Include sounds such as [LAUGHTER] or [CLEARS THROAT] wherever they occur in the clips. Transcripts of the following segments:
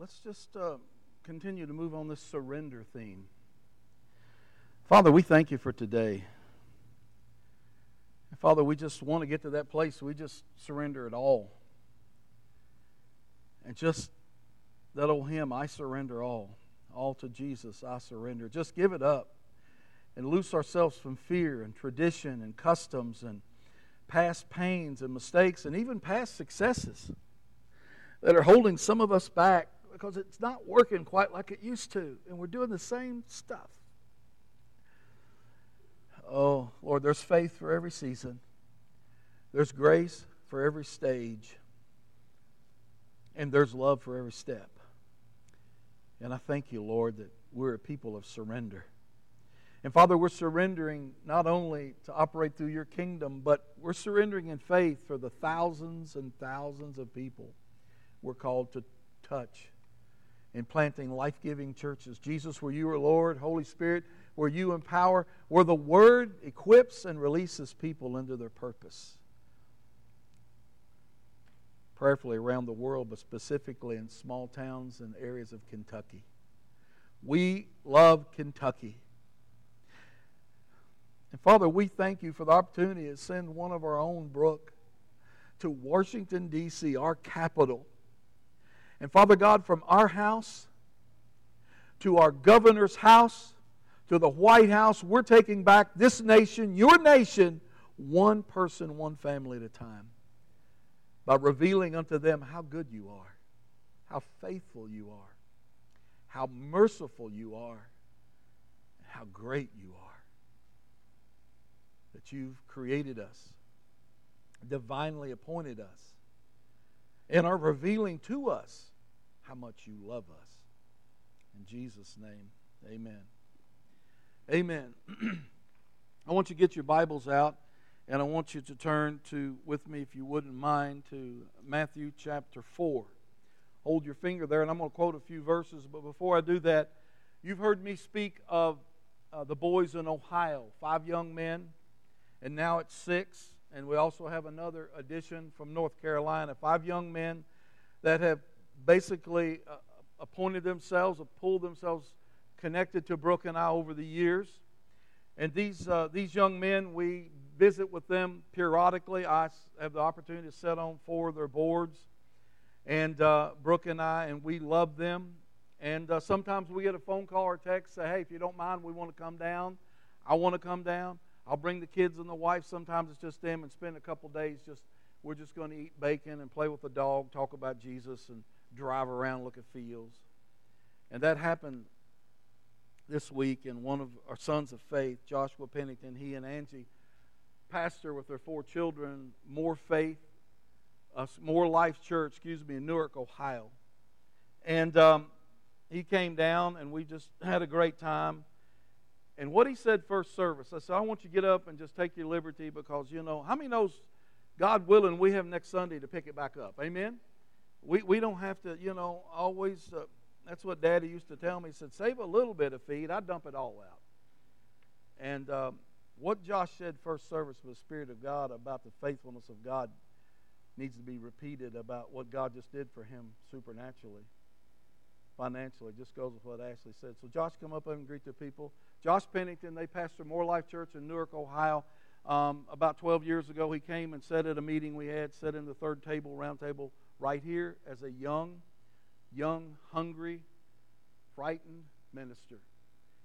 let's just uh, continue to move on this surrender theme. Father, we thank you for today. Father, we just want to get to that place. We just surrender it all. And just that old hymn, I surrender all. All to Jesus, I surrender. Just give it up and loose ourselves from fear and tradition and customs and past pains and mistakes and even past successes that are holding some of us back because it's not working quite like it used to, and we're doing the same stuff. Oh, Lord, there's faith for every season, there's grace for every stage, and there's love for every step. And I thank you, Lord, that we're a people of surrender. And Father, we're surrendering not only to operate through your kingdom, but we're surrendering in faith for the thousands and thousands of people we're called to touch in planting life giving churches. Jesus, where you are Lord, Holy Spirit, where you empower, where the Word equips and releases people into their purpose. Prayerfully around the world, but specifically in small towns and areas of Kentucky. We love Kentucky. And Father, we thank you for the opportunity to send one of our own, Brooke, to Washington, D.C., our capital and Father God, from our house to our governor's house to the White House, we're taking back this nation, your nation, one person, one family at a time, by revealing unto them how good you are, how faithful you are, how merciful you are, and how great you are. That you've created us, divinely appointed us, and are revealing to us how much you love us. In Jesus' name, amen. Amen. [CLEARS THROAT] I want you to get your Bibles out, and I want you to turn to, with me, if you wouldn't mind, to Matthew chapter 4. Hold your finger there, and I'm going to quote a few verses, but before I do that, you've heard me speak of uh, the boys in Ohio, five young men, and now it's six. And we also have another addition from North Carolina, five young men that have basically uh, appointed themselves or pulled themselves connected to Brooke and I over the years. And these, uh, these young men, we visit with them periodically. I have the opportunity to sit on four of their boards. And uh, Brooke and I, and we love them. And uh, sometimes we get a phone call or text say, hey, if you don't mind, we want to come down. I want to come down. I'll bring the kids and the wife. Sometimes it's just them and spend a couple days just, we're just going to eat bacon and play with the dog, talk about Jesus, and drive around, look at fields. And that happened this week, and one of our sons of faith, Joshua Pennington, he and Angie, pastor with their four children, More Faith, uh, More Life Church, excuse me, in Newark, Ohio. And um, he came down, and we just had a great time. And what he said first service, I said, I want you to get up and just take your liberty because, you know, how many knows, God willing, we have next Sunday to pick it back up? Amen? We, we don't have to, you know, always. Uh, that's what Daddy used to tell me. He said, save a little bit of feed. I dump it all out. And um, what Josh said first service with the Spirit of God about the faithfulness of God needs to be repeated about what God just did for him supernaturally, financially. Just goes with what Ashley said. So Josh, come up and greet the people. Josh Pennington, they pastor More Life Church in Newark, Ohio. Um, about 12 years ago, he came and sat at a meeting we had, sat in the third table, round table right here as a young, young, hungry, frightened minister.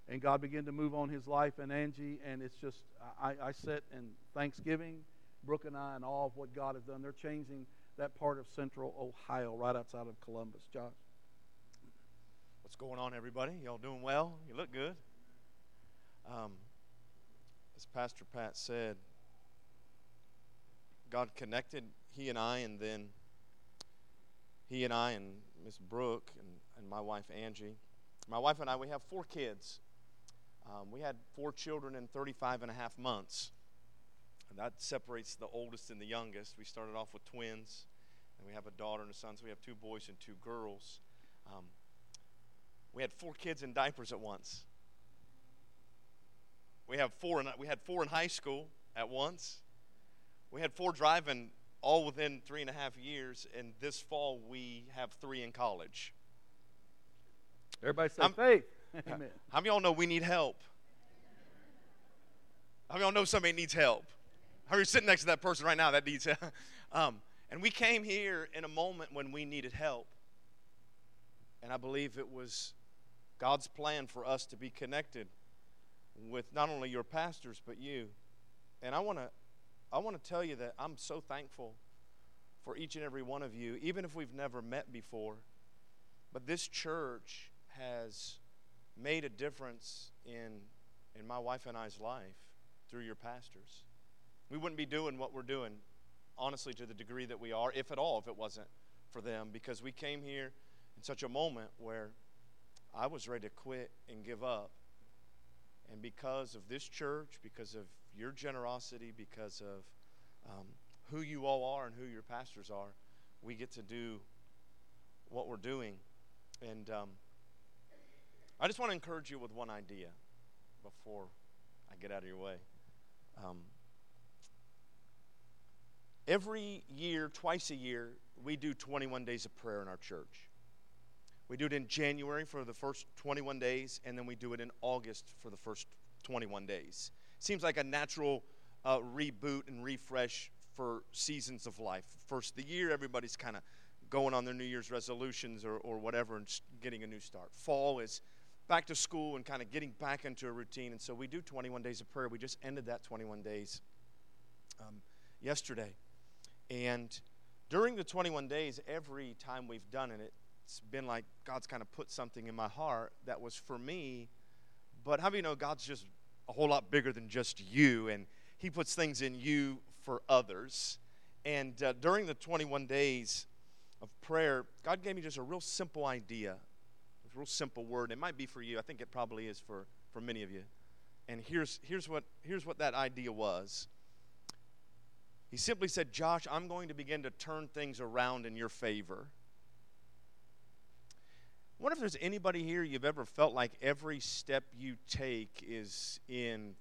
And God began to move on his life and Angie, and it's just, I, I sit in thanksgiving, Brooke and I, and all of what God has done. They're changing that part of central Ohio, right outside of Columbus. Josh. What's going on, everybody? Y'all doing well? You look good. Um, as Pastor Pat said, God connected he and I, and then he and I and Miss Brooke and, and my wife Angie. My wife and I, we have four kids. Um, we had four children in 35 and a half months. And that separates the oldest and the youngest. We started off with twins, and we have a daughter and a son, so we have two boys and two girls. Um, we had four kids in diapers at once. We have four. In, we had four in high school at once. We had four driving all within three and a half years, and this fall we have three in college. Everybody say I'm- faith. [LAUGHS] Amen. How many of y'all know we need help? How many of y'all know somebody needs help? How are you sitting next to that person right now that needs help? [LAUGHS] Um, and we came here in a moment when we needed help. And I believe it was God's plan for us to be connected with not only your pastors, but you. And I want to I want to tell you that I'm so thankful for each and every one of you, even if we've never met before. But this church has made a difference in, in my wife and I's life through your pastors. We wouldn't be doing what we're doing, honestly, to the degree that we are, if at all, if it wasn't for them, because we came here in such a moment where I was ready to quit and give up. And because of this church, because of your generosity, because of um, who you all are and who your pastors are, we get to do what we're doing. And um, I just want to encourage you with one idea before I get out of your way. Um, every year, twice a year, we do 21 days of prayer in our church. We do it in January for the first 21 days, and then we do it in August for the first 21 days. Seems like a natural uh, reboot and refresh for seasons of life. First of the year, everybody's kind of going on their New Year's resolutions or, or whatever and getting a new start. Fall is back to school and kind of getting back into a routine. And so we do 21 days of prayer. We just ended that 21 days um, yesterday. And during the 21 days, every time we've done it, it's been like God's kind of put something in my heart that was for me. But how do you know God's just a whole lot bigger than just you? And He puts things in you for others. And uh, during the 21 days of prayer, God gave me just a real simple idea, a real simple word. It might be for you. I think it probably is for, for many of you. And here's, here's, what, here's what that idea was. He simply said, Josh, I'm going to begin to turn things around in your favor. I wonder if there's anybody here you've ever felt like every step you take is in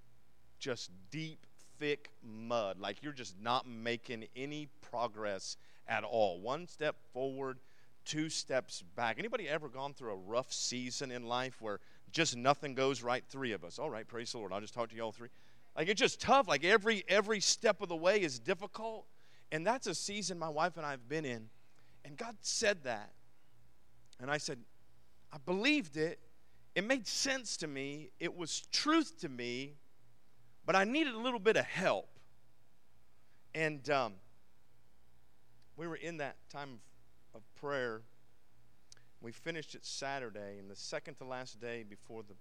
just deep, thick mud, like you're just not making any progress at all. One step forward, two steps back. Anybody ever gone through a rough season in life where just nothing goes right? Three of us. All right, praise the Lord. I'll just talk to you all three. Like it's just tough. Like every every step of the way is difficult. And that's a season my wife and I have been in. And God said that. And I said, I believed it. It made sense to me. It was truth to me. But I needed a little bit of help. And um, we were in that time of, prayer. We finished it Saturday, and the second to last day before the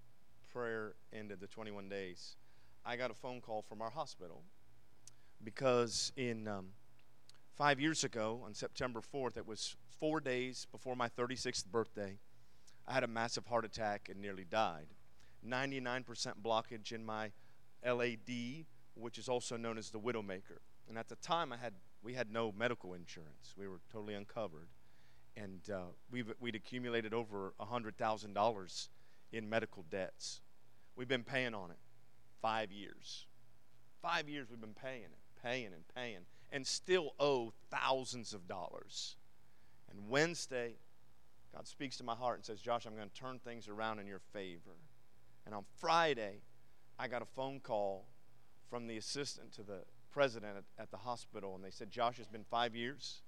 prayer ended, the 21 days, I got a phone call from our hospital because in um, five years ago, on September 4th, it was four days before my 36th birthday, I had a massive heart attack and nearly died. 99% blockage in my LAD, which is also known as the Widowmaker. And at the time, I had we had no medical insurance. We were totally uncovered, and uh, we've, we'd accumulated over $100,000 in medical debts. We've been paying on it five years. Five years we've been paying it, paying and paying, and still owe thousands of dollars. And Wednesday, God speaks to my heart and says, Josh, I'm going to turn things around in your favor. And on Friday, I got a phone call from the assistant to the president at, at the hospital, and they said, Josh, it's been five years.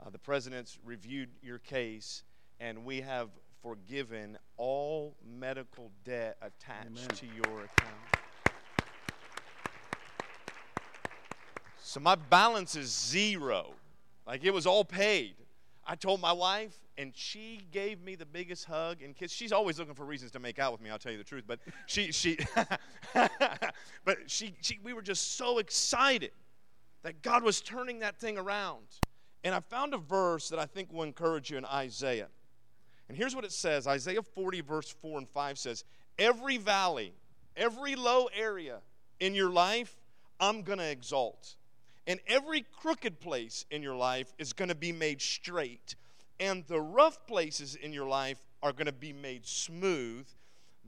Uh, the president's reviewed your case, and we have forgiven all medical debt attached Amen. to your account. So my balance is zero. Like it was all paid. I told my wife, and she gave me the biggest hug and kiss. She's always looking for reasons to make out with me. I'll tell you the truth, but she she, [LAUGHS] but she she we were just so excited that God was turning that thing around. And I found a verse that I think will encourage you in Isaiah. And here's what it says Isaiah 40, verse 4 and 5 says, Every valley, every low area in your life, I'm to exalt. And every crooked place in your life is going to be made straight. And the rough places in your life are going to be made smooth.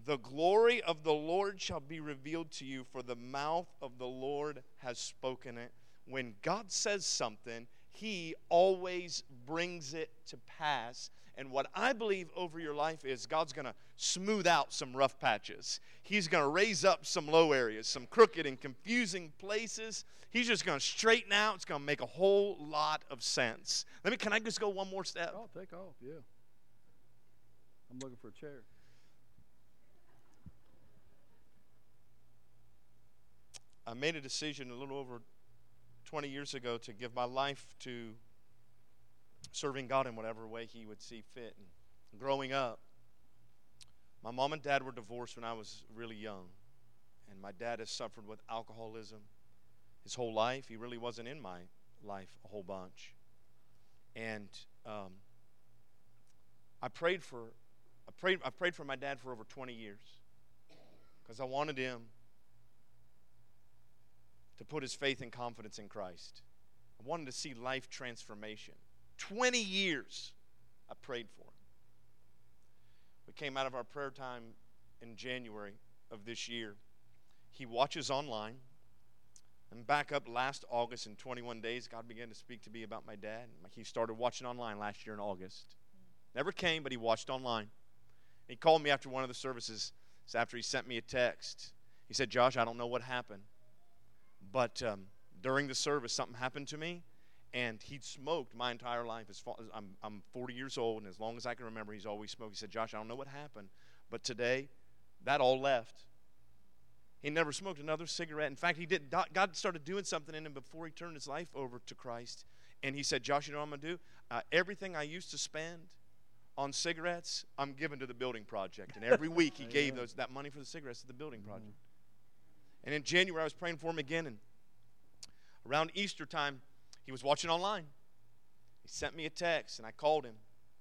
The glory of the Lord shall be revealed to you, for the mouth of the Lord has spoken it. When God says something, He always brings it to pass. And what I believe over your life is God's going to smooth out some rough patches. He's going to raise up some low areas, some crooked and confusing places. He's just going to straighten out. It's going to make a whole lot of sense. Let me, can I just go one more step? Oh, take off, yeah. I'm looking for a chair. I made a decision a little over 20 years ago to give my life to serving God in whatever way He would see fit. And growing up, my mom and dad were divorced when I was really young. And my dad has suffered with alcoholism his whole life. He really wasn't in my life a whole bunch. And um, I prayed for I prayed I prayed for my dad for over 20 years because I wanted him to put his faith and confidence in Christ. I wanted to see life transformation. 20 years I prayed for him. We came out of our prayer time in January of this year. He watches online. And back up last August in 21 days, God began to speak to me about my dad. He started watching online last year in August. Never came, but he watched online. He called me after one of the services. After he sent me a text, he said, Josh, I don't know what happened. But um, during the service, something happened to me, and he'd smoked my entire life. As far, I'm, I'm 40 years old, and as long as I can remember, he's always smoked. He said, Josh, I don't know what happened, but today, that all left. He never smoked another cigarette. In fact, he did. God started doing something in him before he turned his life over to Christ. And he said, Josh, you know what I'm going to do? Uh, everything I used to spend on cigarettes, I'm giving to the building project. And every [LAUGHS] week he gave those that money for the cigarettes to the building project. Mm-hmm. And in January, I was praying for him again. And around Easter time, he was watching online. He sent me a text, and I called him.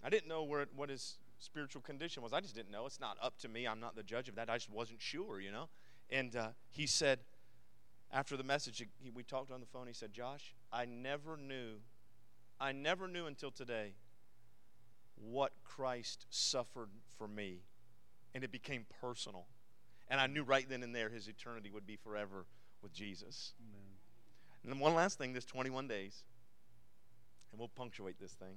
I didn't know where, what his spiritual condition was. I just didn't know. It's not up to me. I'm not the judge of that. I just wasn't sure, you know. And uh, he said, after the message, he, we talked on the phone. He said, Josh, I never knew, I never knew until today what Christ suffered for me. And it became personal. And I knew right then and there his eternity would be forever with Jesus. Amen. And then one last thing this 21 days, and we'll punctuate this thing.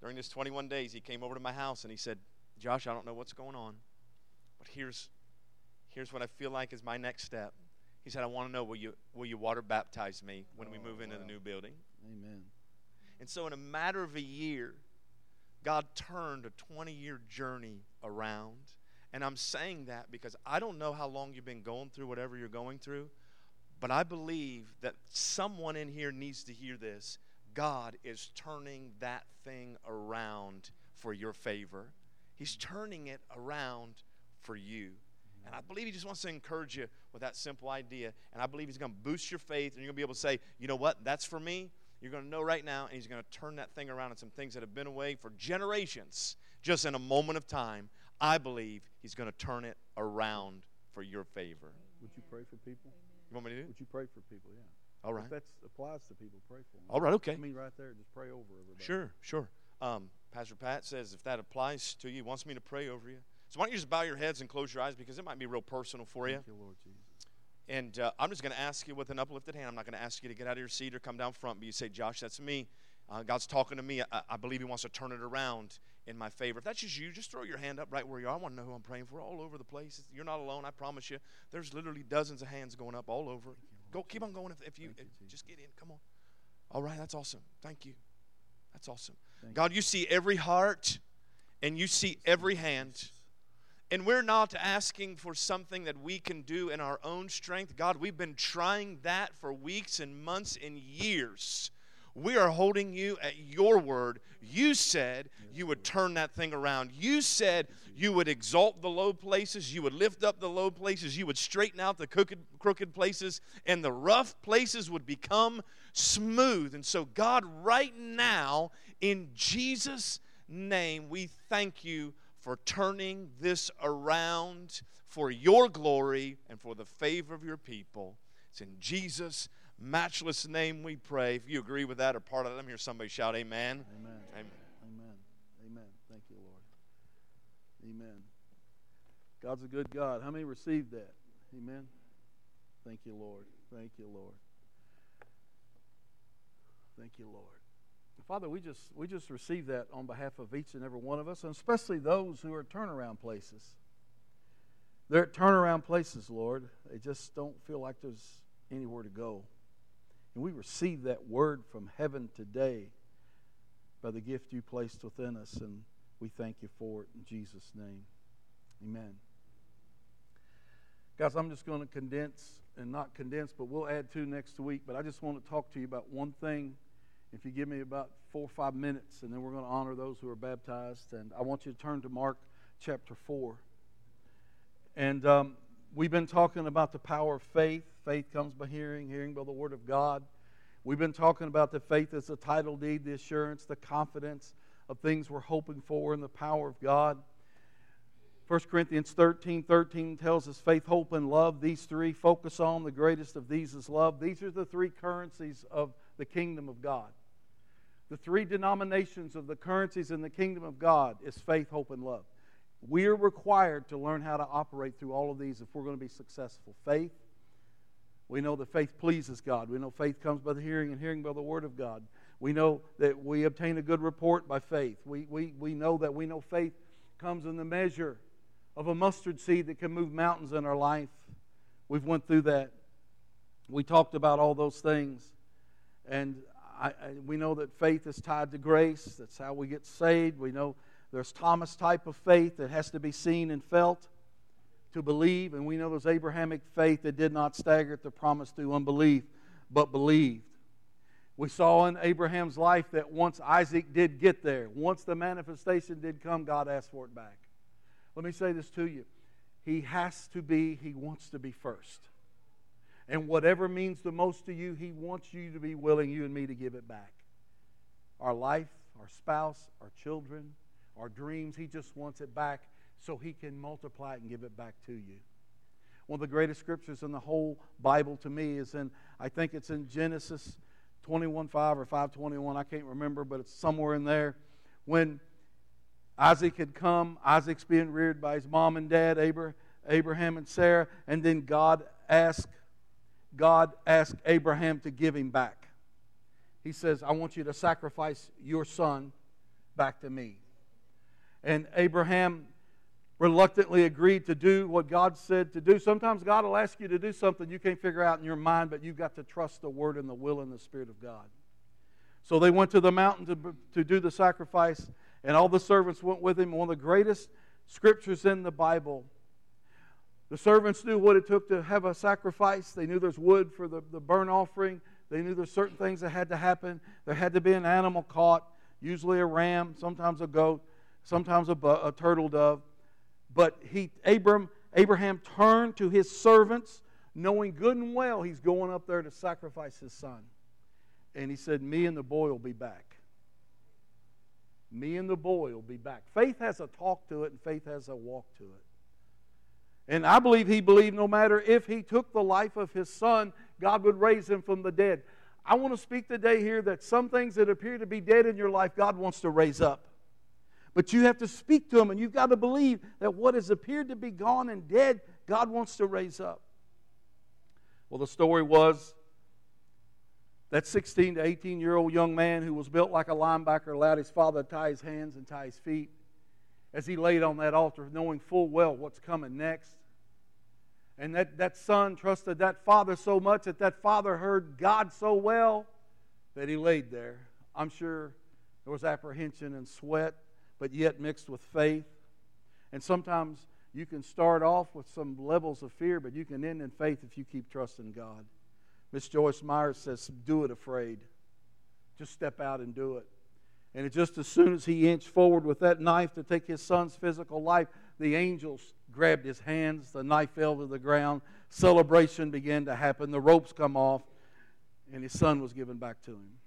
During this 21 days, he came over to my house and he said, Josh, I don't know what's going on, but here's, here's what I feel like is my next step. He said, I want to know, will you, will you water baptize me when oh, we move into wow. the new building? Amen. And so, in a matter of a year, God turned a 20 year journey around. And I'm saying that because I don't know how long you've been going through whatever you're going through, but I believe that someone in here needs to hear this. God is turning that thing around for your favor. He's turning it around for you. And I believe he just wants to encourage you with that simple idea. And I believe he's going to boost your faith, and you're going to be able to say, you know what, that's for me. You're going to know right now, and he's going to turn that thing around and some things that have been away for generations, just in a moment of time. I believe He's going to turn it around for your favor. Would you pray for people? You want me to do? Would you pray for people? Yeah. All right. If That applies to people. Pray for them. All right. Okay. I mean, right there, just pray over everybody. Sure. Sure. Um, Pastor Pat says if that applies to you, he wants me to pray over you. So why don't you just bow your heads and close your eyes because it might be real personal for you. Thank you, Lord Jesus. And uh, I'm just going to ask you with an uplifted hand. I'm not going to ask you to get out of your seat or come down front, but you say, Josh, that's me. Uh, God's talking to me. I, I, believe He wants to turn it around in my favor. If that's just you, just throw your hand up right where you are. I want to know who I'm praying for all over the place. You're not alone, I promise you. There's literally dozens of hands going up all over. Go, keep on going if, if you, if, just get in. Come on. All right, that's awesome. Thank you. That's awesome. Thank God, you see every heart and you see every hand. And we're not asking for something that we can do in our own strength. God, we've been trying that for weeks and months and years. We are holding you at your word. You said you would turn that thing around. You said you would exalt the low places, you would lift up the low places, you would straighten out the crooked, crooked places, and the rough places would become smooth. And so, God, right now, in Jesus' name, we thank you for turning this around for your glory and for the favor of your people. It's in Jesus' matchless name we pray. If you agree with that or part of that, let me hear somebody shout, Amen. Amen. Amen. Amen. Amen. Thank you, Lord. Amen. God's a good God. How many received that? Amen. Thank you, Lord. Thank you, Lord. Thank you, Lord. Father, we just, we just receive that on behalf of each and every one of us, and especially those who are turnaround places. They're at turnaround places, Lord. They just don't feel like there's anywhere to go. And we receive that word from heaven today by the gift you placed within us, and we thank you for it in Jesus' name. Amen. Guys, I'm just going to condense and not condense, but we'll add two next week. But I just want to talk to you about one thing if you give me about four or five minutes, and then we're going to honor those who are baptized. And I want you to turn to Mark chapter 4. And um, we've been talking about the power of faith. Faith comes by hearing, hearing by the Word of God. We've been talking about the faith as the title deed, the assurance, the confidence of things we're hoping for, and the power of God. 1 Corinthians 13 13 tells us faith, hope, and love. These three focus on. The greatest of these is love. These are the three currencies of the kingdom of God. The three denominations of the currencies in the kingdom of God is faith, hope, and love. We are required to learn how to operate through all of these if we're going to be successful. Faith, we know that faith pleases God. We know faith comes by the hearing, and hearing by the word of God. We know that we obtain a good report by faith. We, we, we know that we know faith comes in the measure of a mustard seed that can move mountains in our life. We've went through that. We talked about all those things. And I, I, we know that faith is tied to grace. That's how we get saved. We know there's Thomas type of faith that has to be seen and felt to believe. And we know there's Abrahamic faith that did not stagger at the promise through unbelief, but believed. We saw in Abraham's life that once Isaac did get there, once the manifestation did come, God asked for it back. Let me say this to you. He has to be, he wants to be first. And whatever means the most to you, He wants you to be willing, you and me, to give it back. Our life, our spouse, our children, our dreams, He just wants it back so He can multiply it and give it back to you. One of the greatest scriptures in the whole Bible to me is in, I think it's in Genesis 21 5 or 521, I can't remember, but it's somewhere in there. When Isaac had come, Isaac's being reared by his mom and dad, Abraham and Sarah, and then God asked God asked Abraham to give him back. He says, I want you to sacrifice your son back to me. And Abraham reluctantly agreed to do what God said to do. Sometimes God will ask you to do something you can't figure out in your mind, but you've got to trust the word and the will and the Spirit of God. So they went to the mountain to, to do the sacrifice, and all the servants went with him. One of the greatest scriptures in the Bible the servants knew what it took to have a sacrifice. They knew there's wood for the, the burnt offering. They knew there's certain things that had to happen. There had to be an animal caught, usually a ram, sometimes a goat, sometimes a, a turtle dove. But he, Abram, Abraham turned to his servants, knowing good and well he's going up there to sacrifice his son. And he said, Me and the boy will be back. Me and the boy will be back. Faith has a talk to it, and faith has a walk to it. And I believe he believed no matter if he took the life of his son, God would raise him from the dead. I want to speak today here that some things that appear to be dead in your life, God wants to raise up. But you have to speak to him, and you've got to believe that what has appeared to be gone and dead, God wants to raise up. Well, the story was that 16 to 18 year old young man who was built like a linebacker allowed his father to tie his hands and tie his feet as he laid on that altar, knowing full well what's coming next. And that, that son trusted that father so much that that father heard God so well that he laid there. I'm sure there was apprehension and sweat, but yet mixed with faith. And sometimes you can start off with some levels of fear, but you can end in faith if you keep trusting God. Miss Joyce Myers says, Do it afraid. Just step out and do it. And just as soon as he inched forward with that knife to take his son's physical life, the angels grabbed his hands. The knife fell to the ground. Celebration began to happen. The ropes come off, and his son was given back to him.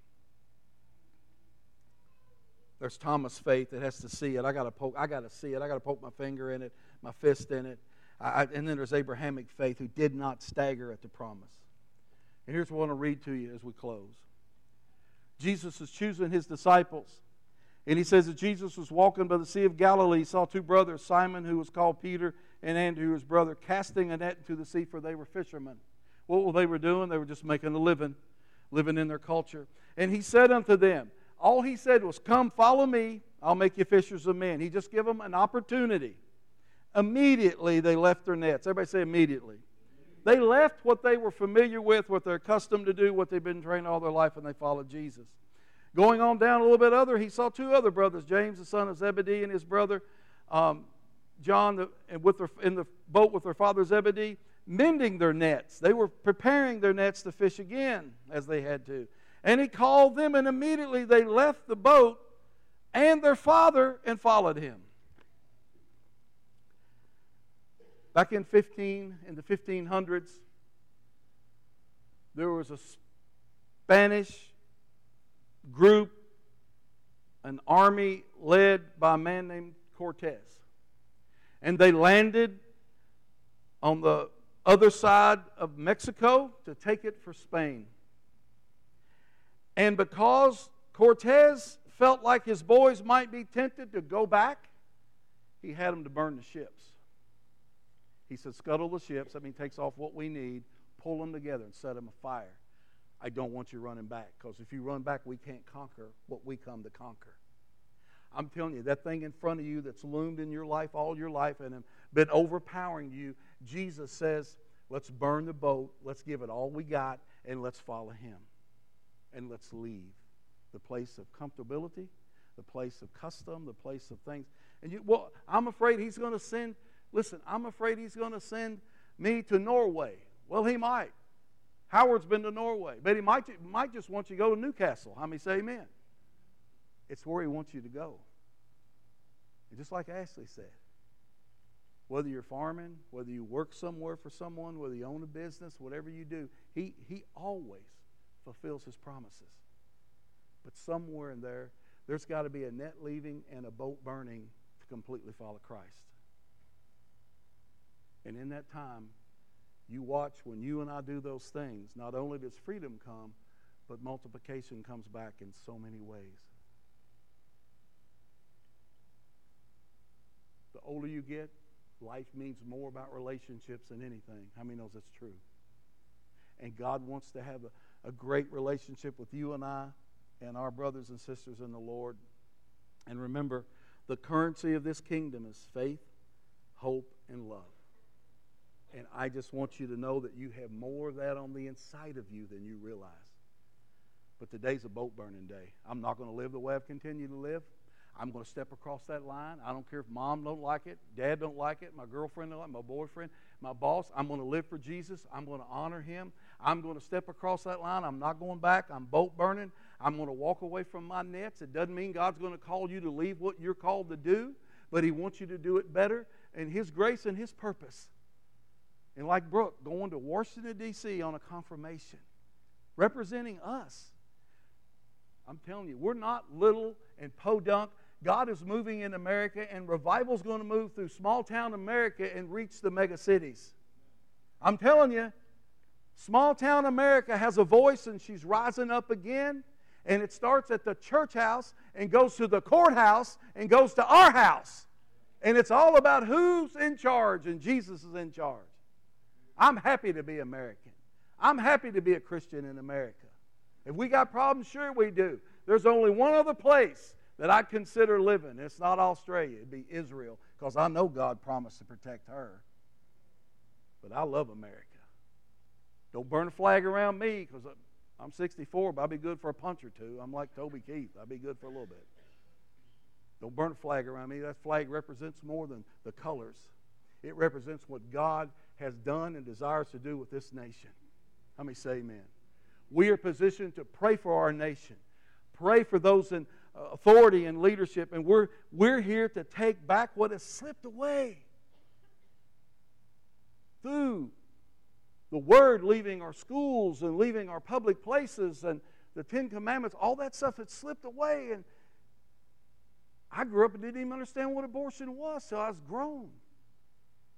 There's Thomas' faith that has to see it. I got to poke. I got to see it. I got to poke my finger in it, my fist in it. I, and then there's Abrahamic faith who did not stagger at the promise. And here's what I want to read to you as we close. Jesus is choosing his disciples. And he says that Jesus was walking by the Sea of Galilee. He saw two brothers, Simon, who was called Peter, and Andrew, his brother, casting a net into the sea, for they were fishermen. What were they were doing? They were just making a living, living in their culture. And he said unto them, All he said was, Come, follow me. I'll make you fishers of men. He just gave them an opportunity. Immediately, they left their nets. Everybody say immediately. They left what they were familiar with, what they're accustomed to do, what they've been trained all their life, and they followed Jesus. Going on down a little bit other, he saw two other brothers, James, the son of Zebedee, and his brother um, John, the, with their, in the boat with their father Zebedee, mending their nets. They were preparing their nets to fish again, as they had to. And he called them, and immediately they left the boat and their father and followed him. Back in 15, in the 1500s, there was a Spanish group, an army led by a man named Cortez. And they landed on the other side of Mexico to take it for Spain. And because Cortez felt like his boys might be tempted to go back, he had them to burn the ships. He said, Scuttle the ships. That means takes off what we need, pull them together, and set them afire. I don't want you running back because if you run back, we can't conquer what we come to conquer. I'm telling you, that thing in front of you that's loomed in your life all your life and been overpowering you, Jesus says, let's burn the boat, let's give it all we got, and let's follow him. And let's leave the place of comfortability, the place of custom, the place of things. And you, well, I'm afraid he's going to send, listen, I'm afraid he's going to send me to Norway. Well, he might. Howard's been to Norway, but he might, might just want you to go to Newcastle. How many say amen? It's where He wants you to go. And just like Ashley said, whether you're farming, whether you work somewhere for someone, whether you own a business, whatever you do, He, he always fulfills His promises. But somewhere in there, there's got to be a net leaving and a boat burning to completely follow Christ. And in that time, you watch when you and I do those things, not only does freedom come, but multiplication comes back in so many ways. The older you get, life means more about relationships than anything. How many knows that's true? And God wants to have a, a great relationship with you and I and our brothers and sisters in the Lord. And remember, the currency of this kingdom is faith, hope, and love. And I just want you to know that you have more of that on the inside of you than you realize. But today's a boat burning day. I'm not going to live the way I've continued to live. I'm going to step across that line. I don't care if mom don't like it, dad don't like it, my girlfriend don't like it, my boyfriend, my boss. I'm going to live for Jesus. I'm going to honor him. I'm going to step across that line. I'm not going back. I'm boat burning. I'm going to walk away from my nets. It doesn't mean God's going to call you to leave what you're called to do, but he wants you to do it better in his grace and his purpose. And like Brooke, going to Washington, D.C. on a confirmation, representing us. I'm telling you, we're not little and podunk God is moving in America, and revival is going to move through small town America and reach the mega cities. I'm telling you, small town America has a voice, and she's rising up again. And it starts at the church house and goes to the courthouse and goes to our house. And it's all about who's in charge, and Jesus is in charge. I'm happy to be American. I'm happy to be a Christian in America. If we got problems, sure we do. There's only one other place that I'd consider living. It's not Australia, it'd be Israel, because I know God promised to protect her. But I love America. Don't burn a flag around me, because I'm 64, but I'll be good for a punch or two. I'm like Toby Keith, I'll be good for a little bit. Don't burn a flag around me. That flag represents more than the colors, it represents what God has done and desires to do with this nation. Let me say amen? We are positioned to pray for our nation, pray for those in uh, authority and leadership, and we're, we're here to take back what has slipped away through the Word leaving our schools and leaving our public places and the Ten Commandments, all that stuff had slipped away. And I grew up and didn't even understand what abortion was till I was grown.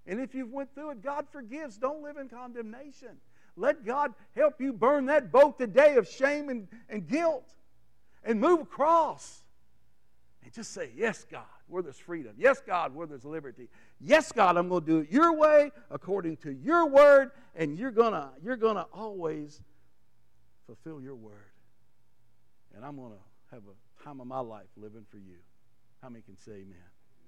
And if you've went through it, God forgives. Don't live in condemnation. Let God help you burn that boat today of shame and, and guilt and move across and just say, Yes, God, where there's freedom. Yes, God, where there's liberty. Yes, God, I'm going to do it your way, according to your word, and you're going you're going to always fulfill your word. And I'm going to have a time of my life living for you. How many can say amen?